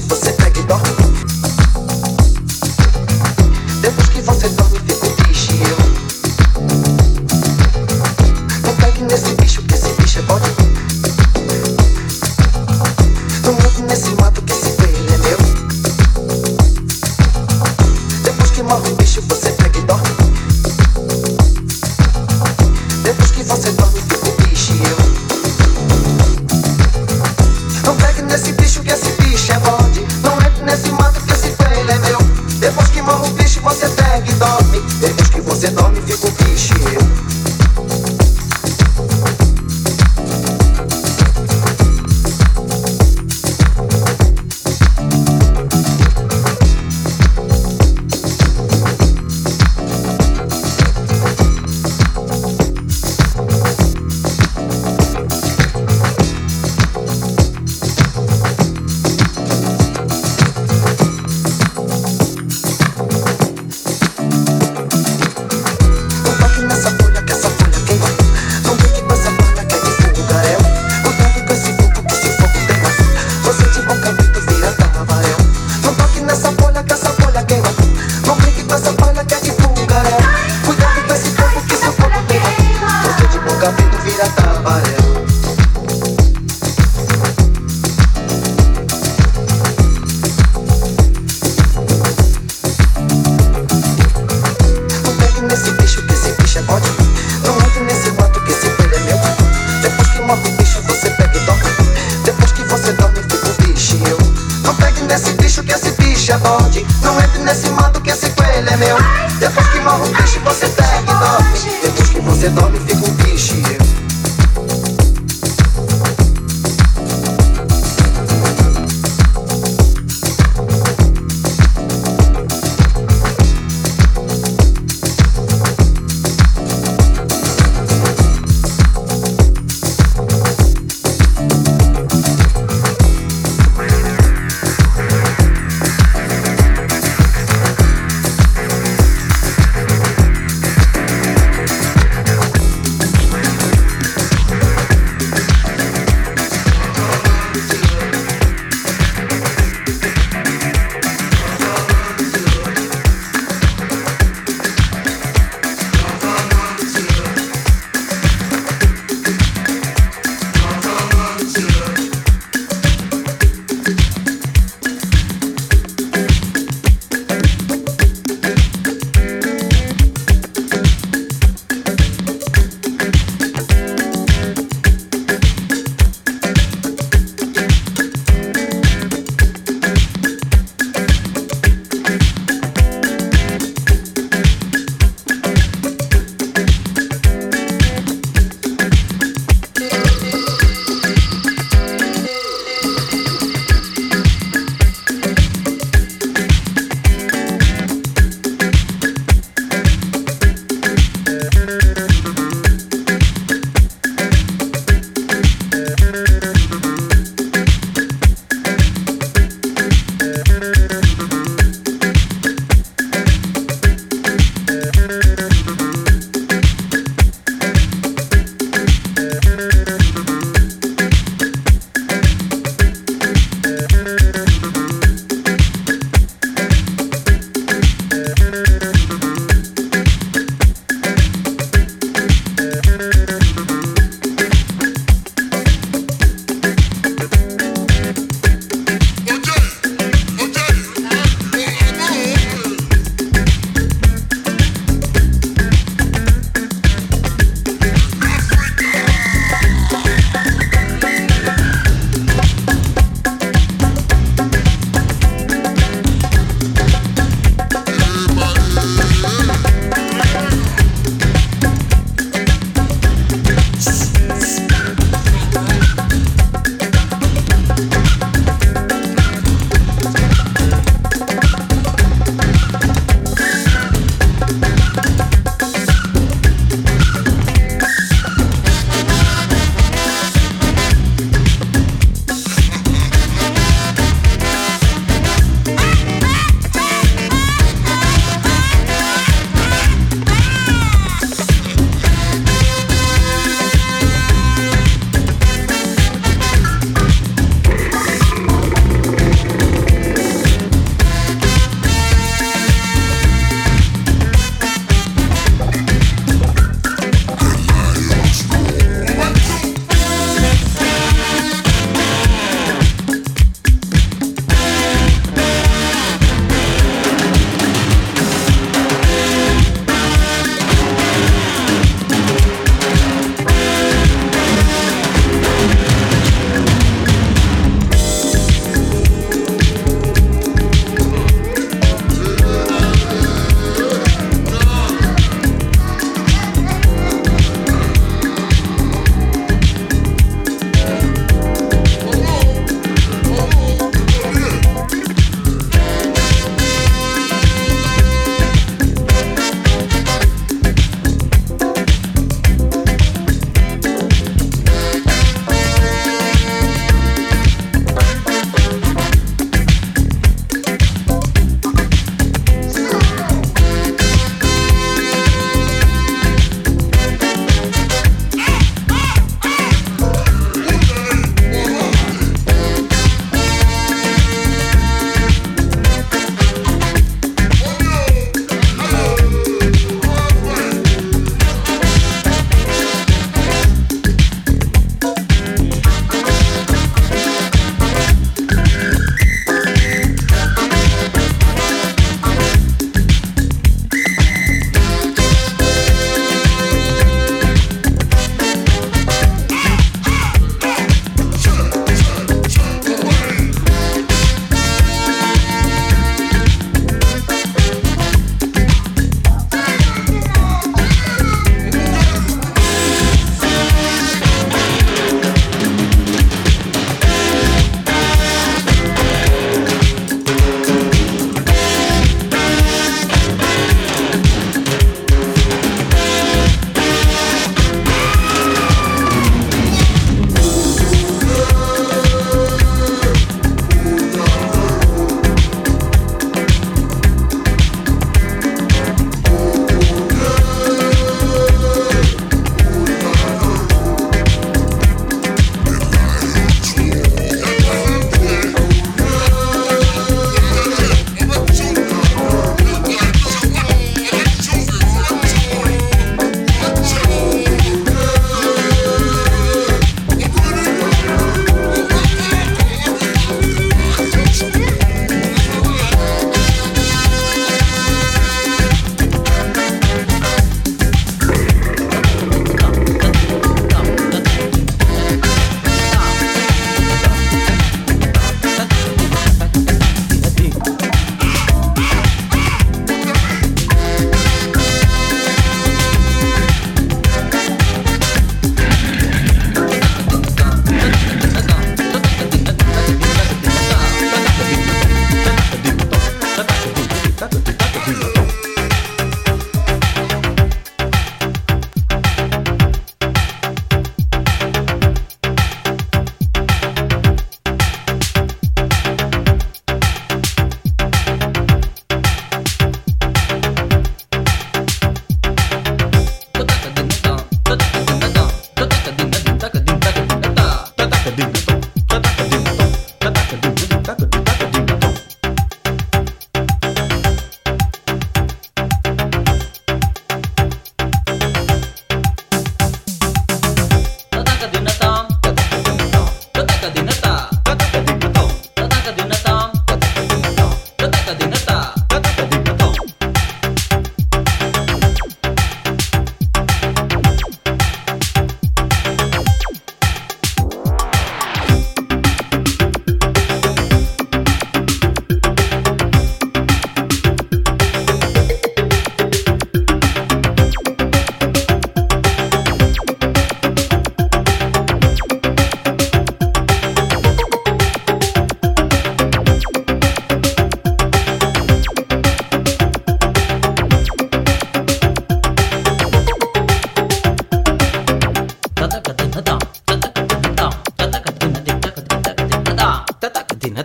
lixo, você pega e dorme